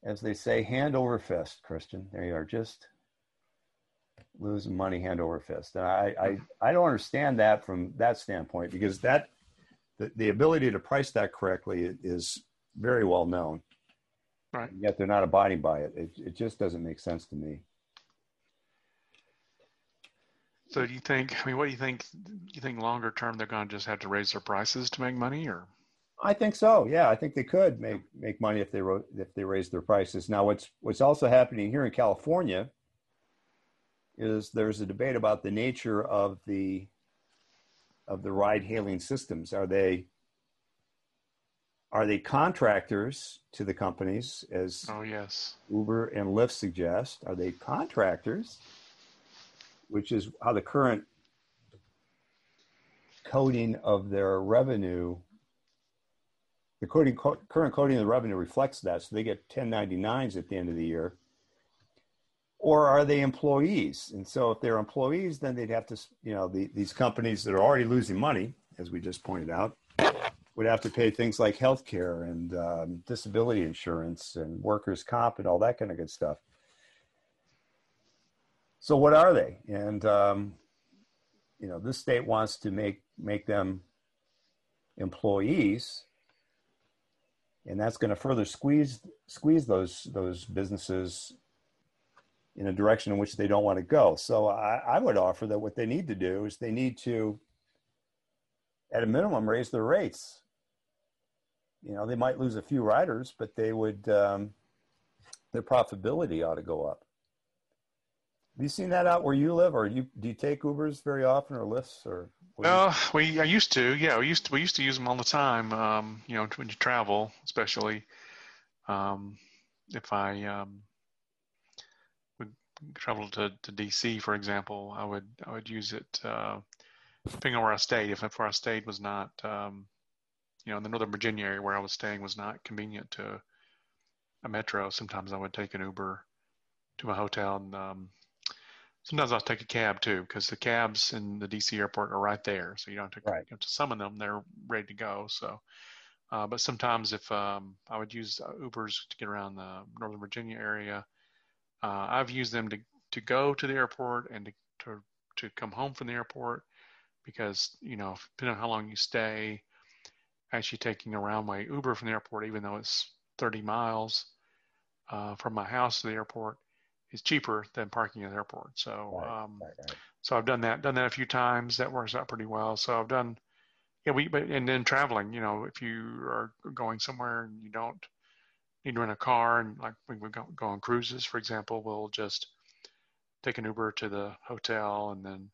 as they say, hand over fist, Christian. They are just losing money hand over fist. And I, I, I don't understand that from that standpoint because that the, the ability to price that correctly is very well known. Right. Yet they're not abiding by it. It, it just doesn't make sense to me. So do you think, I mean, what do you think, do you think longer term they're going to just have to raise their prices to make money or? I think so. Yeah, I think they could make make money if they wrote, if they raise their prices. Now, what's what's also happening here in California is there's a debate about the nature of the of the ride hailing systems. Are they are they contractors to the companies as oh yes Uber and Lyft suggest? Are they contractors, which is how the current coding of their revenue the coding, current coding of the revenue reflects that. So they get 1099s at the end of the year or are they employees? And so if they're employees, then they'd have to, you know, the, these companies that are already losing money, as we just pointed out, would have to pay things like health care and um, disability insurance and workers' comp and all that kind of good stuff. So what are they? And um, you know, this state wants to make make them employees, and that's going to further squeeze squeeze those those businesses in a direction in which they don't want to go. So I, I, would offer that what they need to do is they need to, at a minimum, raise their rates. You know, they might lose a few riders, but they would, um, their profitability ought to go up. Have you seen that out where you live, or you do you take Ubers very often, or Lyfts, or? Well, we I used to, yeah, we used to we used to use them all the time. Um, you know, when you travel, especially um, if I um, would travel to, to DC, for example, I would I would use it uh, depending on where I stayed. If where I stayed was not, um, you know, in the Northern Virginia area where I was staying was not convenient to a metro, sometimes I would take an Uber to my hotel, and um, sometimes I'll take a cab too because the cabs in the DC airport are right there, so you don't have to, right. have to summon them; they're ready to go. So. Uh, but sometimes if um, I would use uh, Ubers to get around the Northern Virginia area, uh, I've used them to, to go to the airport and to, to, to come home from the airport because, you know, depending on how long you stay, actually taking a roundway Uber from the airport, even though it's 30 miles uh, from my house to the airport, is cheaper than parking at the airport. So, right, um, right, right. so I've done that, done that a few times. That works out pretty well. So I've done, yeah, we, but, and then traveling, you know, if you are going somewhere and you don't, need to rent a car and like when we go, go on cruises, for example, we'll just take an Uber to the hotel and then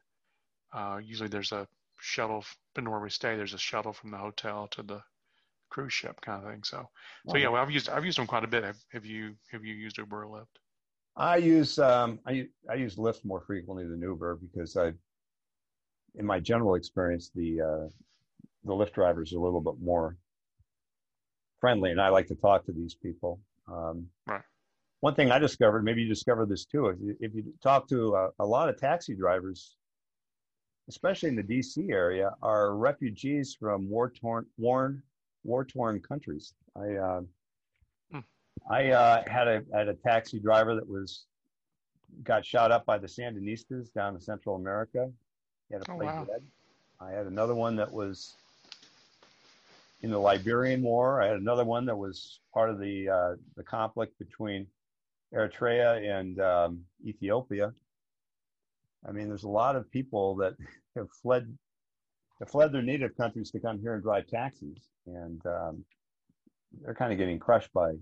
uh, usually there's a shuttle, depending where we stay, there's a shuttle from the hotel to the cruise ship kind of thing. So, so yeah, well, I've used, I've used them quite a bit. Have, have you, have you used Uber or Lyft? I use, um, I, I use Lyft more frequently than Uber because I, in my general experience, the, uh, the Lyft drivers are a little bit more friendly, and I like to talk to these people. Um, right. One thing I discovered, maybe you discovered this too, if you, if you talk to a, a, lot of taxi drivers, especially in the DC area, are refugees from war torn, war, war torn countries. I uh, hmm. I uh, had a had a taxi driver that was got shot up by the Sandinistas down in Central America. He had a oh, wow. dead. I had another one that was in the Liberian War. I had another one that was part of the uh, the conflict between Eritrea and um, Ethiopia. I mean, there's a lot of people that have fled have fled their native countries to come here and drive taxis, and um, they're kind of getting crushed by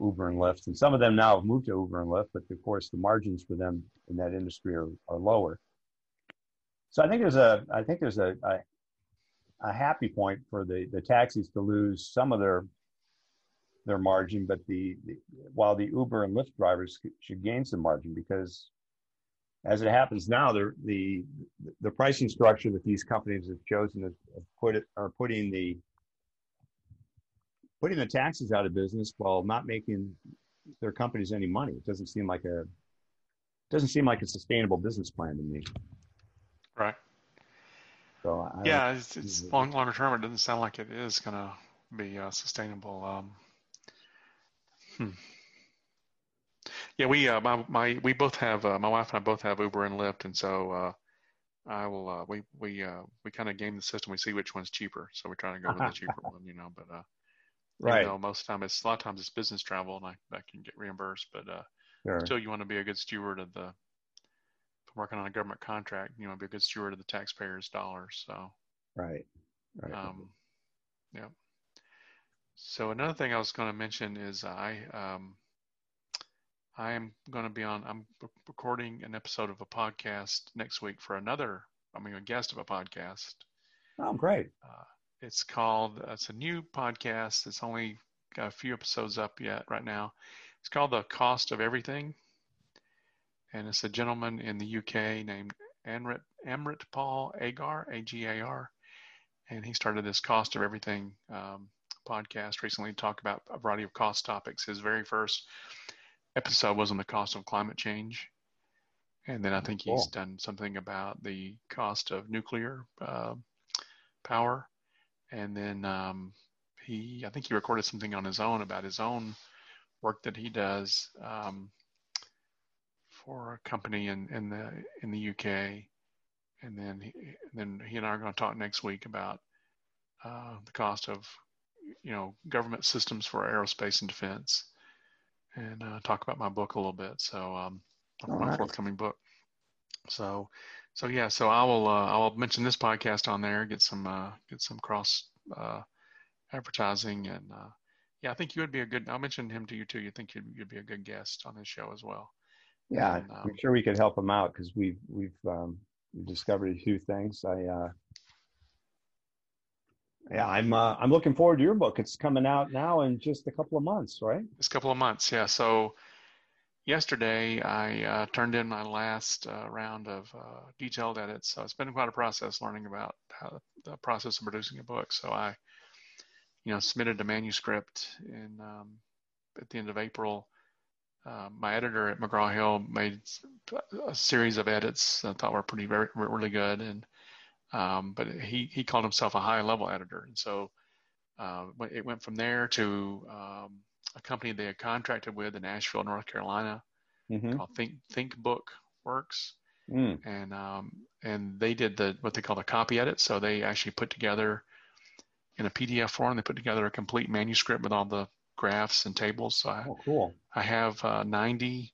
Uber and Lyft. And some of them now have moved to Uber and Lyft, but of course the margins for them in that industry are, are lower. So I think there's a I think there's a, a a happy point for the, the taxis to lose some of their their margin, but the, the while the Uber and Lyft drivers should gain some margin because as it happens now, the the the pricing structure that these companies have chosen to put it are putting the putting the taxis out of business while not making their companies any money. It doesn't seem like a doesn't seem like a sustainable business plan to me. Right. So I, yeah, it's, it's long, longer term. It doesn't sound like it is going to be uh, sustainable. Um, hmm. Yeah, we uh, my, my we both have uh, my wife and I both have Uber and Lyft, and so uh, I will uh, we we uh, we kind of game the system. We see which one's cheaper, so we're trying to go with the cheaper one, you know. But uh, right, know, most of the time it's a lot of times it's business travel, and I, I can get reimbursed. But uh, sure. still, you want to be a good steward of the working on a government contract. You want to be a good steward of the taxpayers' dollars. So right, right. Um, yeah. So another thing I was going to mention is I um, I am going to be on. I'm recording an episode of a podcast next week for another. I mean, a guest of a podcast. Oh, great! Uh, it's called. Uh, it's a new podcast. It's only got a few episodes up yet right now. It's called The Cost of Everything, and it's a gentleman in the UK named Amrit Amrit Paul Agar A G A R, and he started this Cost of Everything um, podcast recently to talk about a variety of cost topics. His very first episode was on the cost of climate change. And then I think he's cool. done something about the cost of nuclear uh, power. And then um, he, I think he recorded something on his own about his own work that he does um, for a company in, in the in the UK. And then he, then he and I are going to talk next week about uh, the cost of you know government systems for aerospace and defense and uh, talk about my book a little bit. So um, my right. forthcoming book. So, so yeah, so I will uh, I will mention this podcast on there, get some uh, get some cross uh, advertising, and uh, yeah, I think you would be a good. I'll mention him to you too. You think you'd, you'd be a good guest on this show as well. Yeah, and, um, I'm sure we could help him out because we've we've um, discovered a few things. I uh, yeah, I'm uh, I'm looking forward to your book. It's coming out now in just a couple of months, right? Just a couple of months, yeah. So yesterday I uh, turned in my last uh, round of uh, detailed edits. So it's been quite a process learning about how the process of producing a book. So I, you know, submitted a manuscript in um, at the end of April. Uh, my editor at McGraw Hill made a series of edits I thought were pretty very really good, and um, but he, he called himself a high level editor. And so uh, it went from there to um, a company they had contracted with in Asheville, North Carolina mm-hmm. called Think, Think Book Works. Mm. And, um, and they did the, what they call the copy edit. So they actually put together in a PDF form, they put together a complete manuscript with all the graphs and tables. So I, oh, cool. I have uh, 90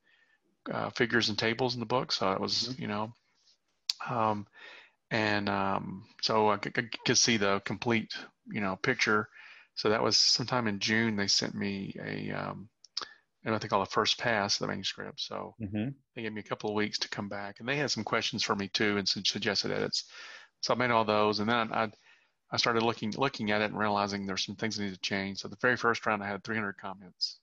uh, figures and tables in the book. So it was, mm-hmm. you know, um, and um, so I could, I could, see the complete, you know, picture. So that was sometime in June. They sent me a, um, what they call a first pass of the manuscript. So mm-hmm. they gave me a couple of weeks to come back, and they had some questions for me too, and some suggested edits. So I made all those, and then I, I started looking looking at it and realizing there's some things I need to change. So the very first round, I had 300 comments.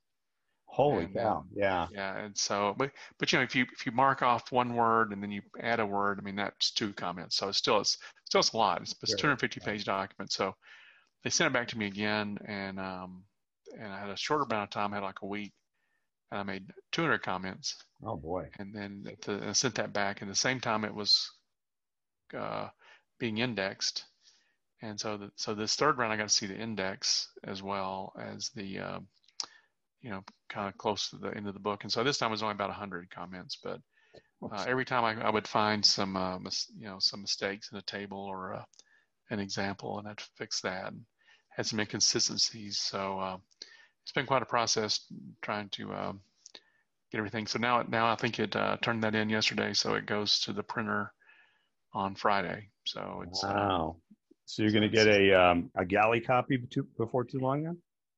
Holy and, cow! Yeah. Yeah, and so, but but you know, if you if you mark off one word and then you add a word, I mean that's two comments. So it's still it's still it's a lot. It's, it's 250 page document. So they sent it back to me again, and um, and I had a shorter amount of time. I had like a week, and I made 200 comments. Oh boy! And then the, I sent that back, and the same time it was uh, being indexed. And so, the, so this third round, I got to see the index as well as the uh, you know, kind of close to the end of the book. And so this time it was only about 100 comments, but uh, every time I, I, would find some, uh, mis- you know, some mistakes in a table or uh, an example, and I'd fix that. And had some inconsistencies, so uh, it's been quite a process trying to um, get everything. So now, now I think it uh, turned that in yesterday, so it goes to the printer on Friday. So it's uh, wow. so you're going to get a um, a galley copy before too long, then?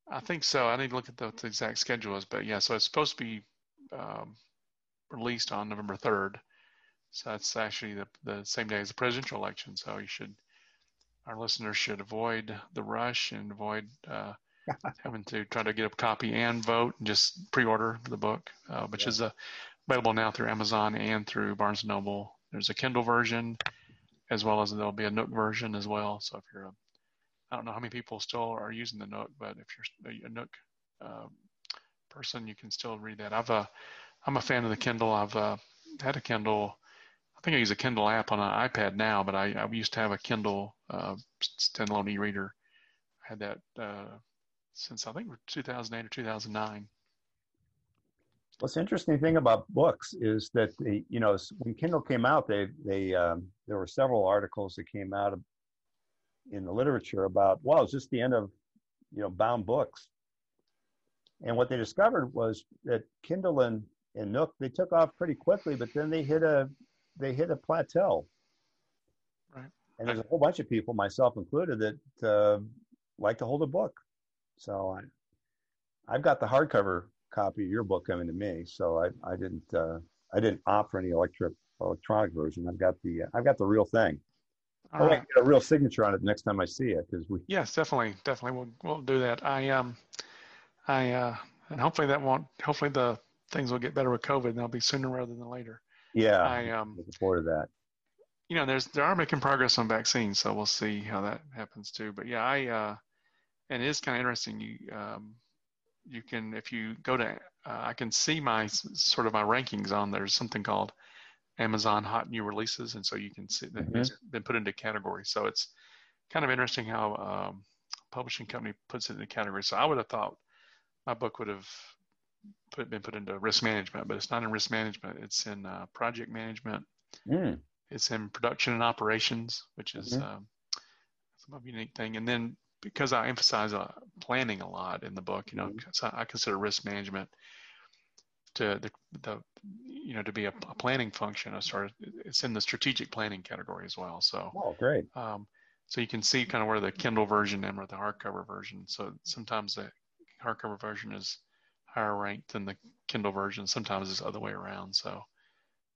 I think so. I need to look at the, the exact schedules, but yeah, so it's supposed to be um, released on November 3rd. So that's actually the, the same day as the presidential election. So you should, our listeners should avoid the rush and avoid uh, having to try to get a copy and vote and just pre-order the book, uh, which yeah. is uh, available now through Amazon and through Barnes & Noble. There's a Kindle version as well as there'll be a Nook version as well. So if you're a I don't know how many people still are using the Nook, but if you're a Nook uh, person, you can still read that. I've uh, I'm a fan of the Kindle. I've uh, had a Kindle. I think I use a Kindle app on an iPad now, but I, I used to have a Kindle uh, standalone e-reader. I had that uh, since I think 2008 or 2009. What's the interesting thing about books is that the, you know when Kindle came out, they they um, there were several articles that came out in the literature about well, it's just the end of you know bound books. And what they discovered was that Kindle and, and Nook they took off pretty quickly, but then they hit a they hit a plateau. Right. And there's a whole bunch of people, myself included, that uh, like to hold a book. So I, I've got the hardcover copy of your book coming to me, so I, I didn't uh, I didn't opt for any electric electronic version. I've got the I've got the real thing. All right. get a real signature on it next time I see it because we. Yes, definitely, definitely, we'll we'll do that. I um, I uh, and hopefully that won't. Hopefully the things will get better with COVID, and they'll be sooner rather than later. Yeah, I um, looking forward to that. You know, there's there are making progress on vaccines, so we'll see how that happens too. But yeah, I uh, and it is kind of interesting. You um, you can if you go to uh, I can see my sort of my rankings on there's something called Amazon Hot New Releases, and so you can see that mm-hmm. it's been put into categories. So it's kind of interesting how um, publishing company puts it into categories. So I would have thought my book would have put, been put into risk management, but it's not in risk management. It's in uh, project management. Mm. It's in production and operations, which is mm-hmm. um, some unique thing. And then because I emphasize uh, planning a lot in the book, you know, mm-hmm. I, I consider risk management to the, the you know to be a, a, planning function. I started it's in the strategic planning category as well. So oh great. Um, so you can see kind of where the Kindle version and where the hardcover version. So sometimes the hardcover version is higher ranked than the Kindle version. Sometimes it's the other way around. So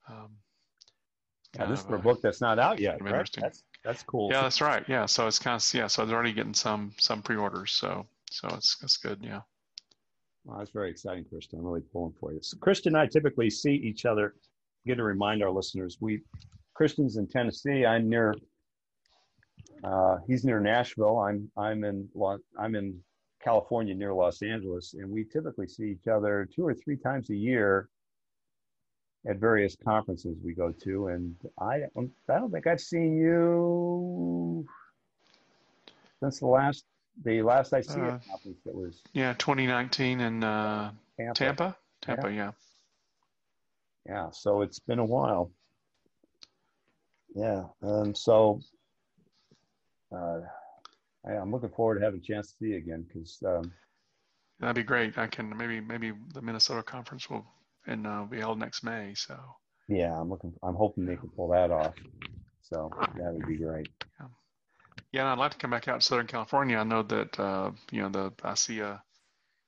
um, yeah, this is for a book that's not out yet. Right? That's that's cool. Yeah, that's right. Yeah, so it's kind of yeah. So it's already getting some some pre-orders. So so it's it's good. Yeah. Well, that's very exciting, Christian. I'm really pulling for you. So Christian and I typically see each other. Get to remind our listeners, we Christian's in Tennessee. I'm near. Uh, he's near Nashville. I'm I'm in I'm in California near Los Angeles, and we typically see each other two or three times a year at various conferences we go to, and I I don't think I've seen you since the last the last I see uh, conference that was yeah 2019 in uh, Tampa. Tampa Tampa yeah. yeah yeah so it's been a while yeah um so uh, I, am looking forward to having a chance to see you again because um, that'd be great I can maybe maybe the Minnesota conference will and uh, be held next May. So yeah, I'm looking. I'm hoping they can pull that off. So that would be great. Yeah, yeah. and I'd like to come back out to Southern California. I know that uh, you know the ICEAA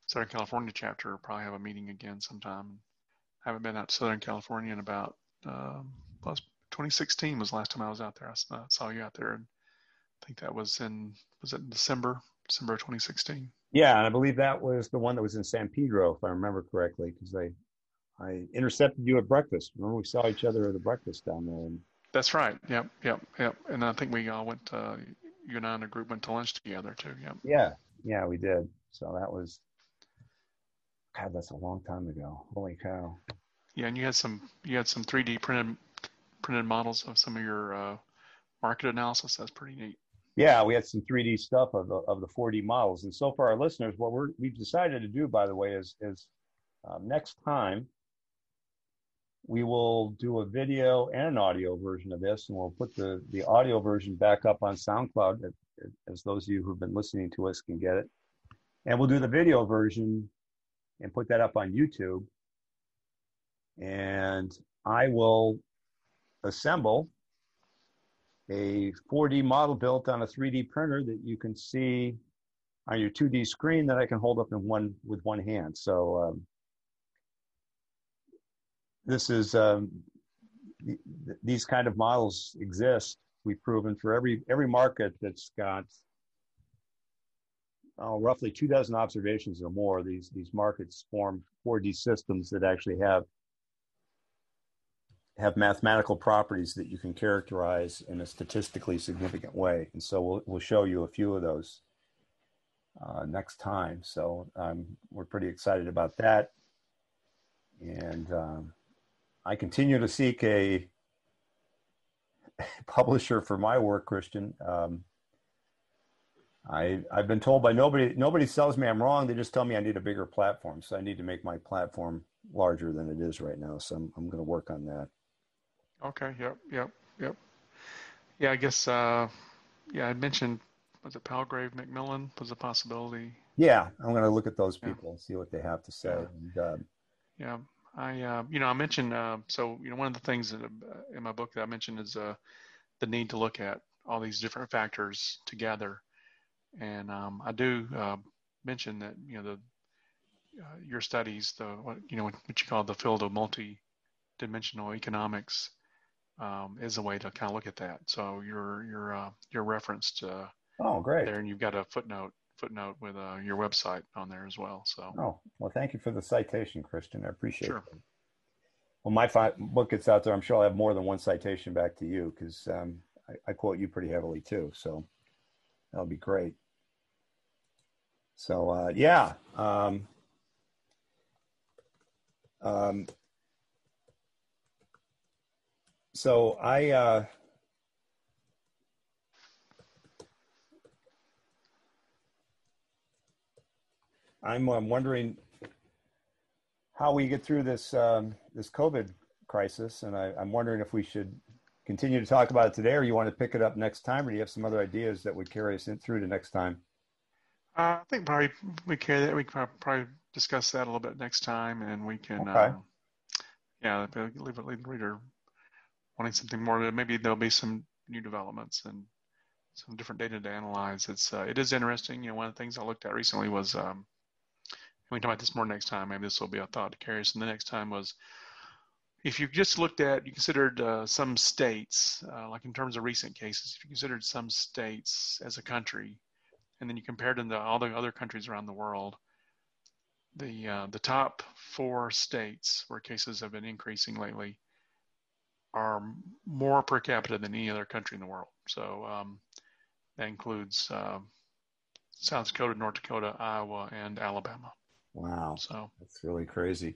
Southern California chapter will probably have a meeting again sometime. I haven't been out to Southern California in about um, 2016 was the last time I was out there. I saw you out there, and I think that was in was it in December December 2016. Yeah, and I believe that was the one that was in San Pedro, if I remember correctly, because they I intercepted you at breakfast. Remember, we saw each other at the breakfast down there. And... That's right. Yep, yep, yep. And I think we all went. To, you and I and a group went to lunch together too. Yep. Yeah, yeah, we did. So that was. God, that's a long time ago. Holy cow! Yeah, and you had some you had some 3D printed printed models of some of your uh, market analysis. That's pretty neat. Yeah, we had some 3D stuff of the of the 4D models, and so for our listeners, what we're we've decided to do, by the way, is is um, next time we will do a video and an audio version of this, and we'll put the, the audio version back up on SoundCloud as those of you who've been listening to us can get it. And we'll do the video version and put that up on YouTube. And I will assemble a 4D model built on a 3D printer that you can see on your 2D screen that I can hold up in one with one hand. So um, this is um, these kind of models exist. We've proven for every every market that's got oh, roughly two dozen observations or more. These these markets form 4D systems that actually have have mathematical properties that you can characterize in a statistically significant way. And so we'll, we'll show you a few of those uh, next time. So um, we're pretty excited about that. And um, I continue to seek a publisher for my work, Christian. Um, I I've been told by nobody nobody tells me I'm wrong. They just tell me I need a bigger platform. So I need to make my platform larger than it is right now. So I'm I'm going to work on that. Okay. Yep. Yep. Yep. Yeah. I guess. Uh, yeah. I mentioned was it Palgrave Macmillan was a possibility. Yeah, I'm going to look at those people yeah. and see what they have to say. Yeah. And, uh, yeah. I, uh, you know, I mentioned, uh, so, you know, one of the things that, uh, in my book that I mentioned is uh, the need to look at all these different factors together. And um, I do uh, mention that, you know, the, uh, your studies, the, what, you know, what you call the field of multi-dimensional economics um, is a way to kind of look at that. So your, your, your referenced oh, great. there and you've got a footnote footnote with uh, your website on there as well. So. Oh well, thank you for the citation, Christian. I appreciate sure. it. When my fi- book gets out there, I'm sure I'll have more than one citation back to you because um, I, I, quote you pretty heavily too. So that'll be great. So uh, yeah. Um, um, so I. Uh, I'm, I'm wondering how we get through this um, this COVID crisis, and I, I'm wondering if we should continue to talk about it today, or you want to pick it up next time, or do you have some other ideas that would carry us in through to next time? Uh, I think probably we carry that. We can probably discuss that a little bit next time, and we can, okay. um, yeah, leave it lead reader wanting something more. Maybe there'll be some new developments and some different data to analyze. It's uh, it is interesting. You know, one of the things I looked at recently was um, we can talk about this more next time. Maybe this will be a thought to carry us. And the next time was if you just looked at, you considered uh, some states, uh, like in terms of recent cases, if you considered some states as a country, and then you compared them to all the other countries around the world, the uh, the top four states where cases have been increasing lately are more per capita than any other country in the world. So um, that includes uh, South Dakota, North Dakota, Iowa, and Alabama. Wow. So that's really crazy.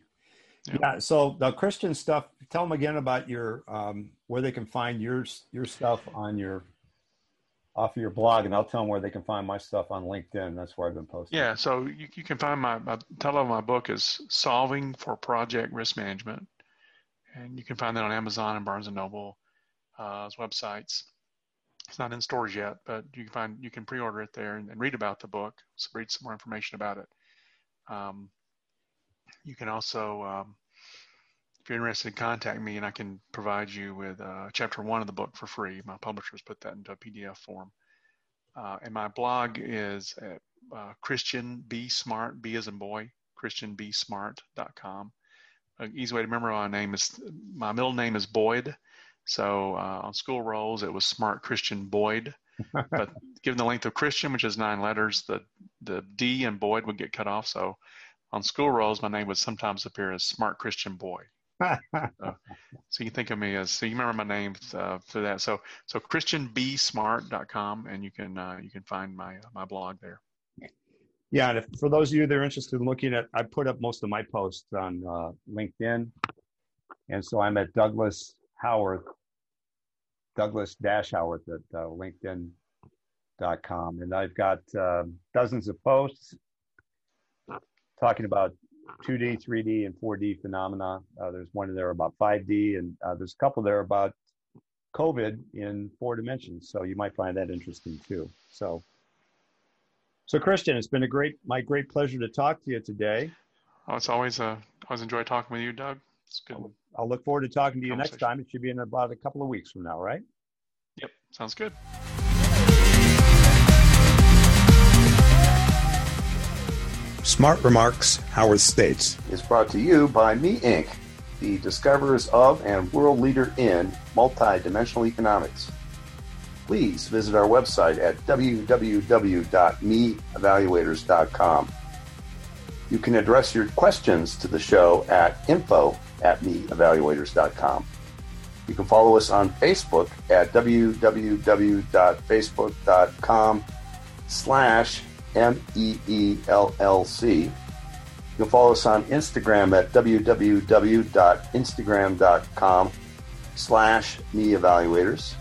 Yeah. yeah. So the Christian stuff. Tell them again about your um, where they can find your your stuff on your off of your blog, and I'll tell them where they can find my stuff on LinkedIn. That's where I've been posting. Yeah. So you, you can find my, my title of my book is Solving for Project Risk Management, and you can find that on Amazon and Barnes and Noble uh, websites. It's not in stores yet, but you can find you can pre-order it there and, and read about the book. So read some more information about it. Um, you can also, um, if you're interested, contact me and I can provide you with uh, chapter one of the book for free. My publishers put that into a PDF form. Uh, and my blog is at uh, Christian B Smart, B as in boy, ChristianBSmart.com. An easy way to remember my name is my middle name is Boyd. So uh, on school rolls, it was Smart Christian Boyd. But given the length of Christian, which is nine letters, the the D and Boyd would get cut off. So on school rolls, my name would sometimes appear as Smart Christian Boy. uh, so you think of me as so you remember my name uh, for that. So so christianbsmart.com and you can uh, you can find my my blog there. Yeah, and if, for those of you that are interested in looking at, I put up most of my posts on uh, LinkedIn, and so I'm at Douglas Howarth Douglas Dash Howarth at uh, LinkedIn.com. And I've got um, dozens of posts talking about 2D, 3D, and 4D phenomena. Uh, there's one there about 5D, and uh, there's a couple there about COVID in four dimensions. So you might find that interesting too. So, so Christian, it's been a great, my great pleasure to talk to you today. Oh, it's always a, uh, always enjoy talking with you, Doug. It's good. I'll look forward to talking to you next time. It should be in about a couple of weeks from now, right? Yep, sounds good. Smart Remarks, Howarth States is brought to you by Me Inc., the discoverers of and world leader in multidimensional economics. Please visit our website at www.meevaluators.com. You can address your questions to the show at info at meevaluators.com. You can follow us on Facebook at www.facebook.com slash M-E-E-L-L-C. You can follow us on Instagram at www.instagram.com slash me evaluators.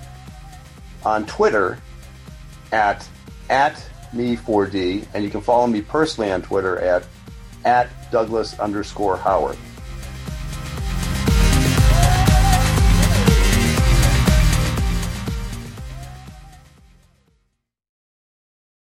On Twitter at at me4d, and you can follow me personally on Twitter at at Douglas underscore Howarth.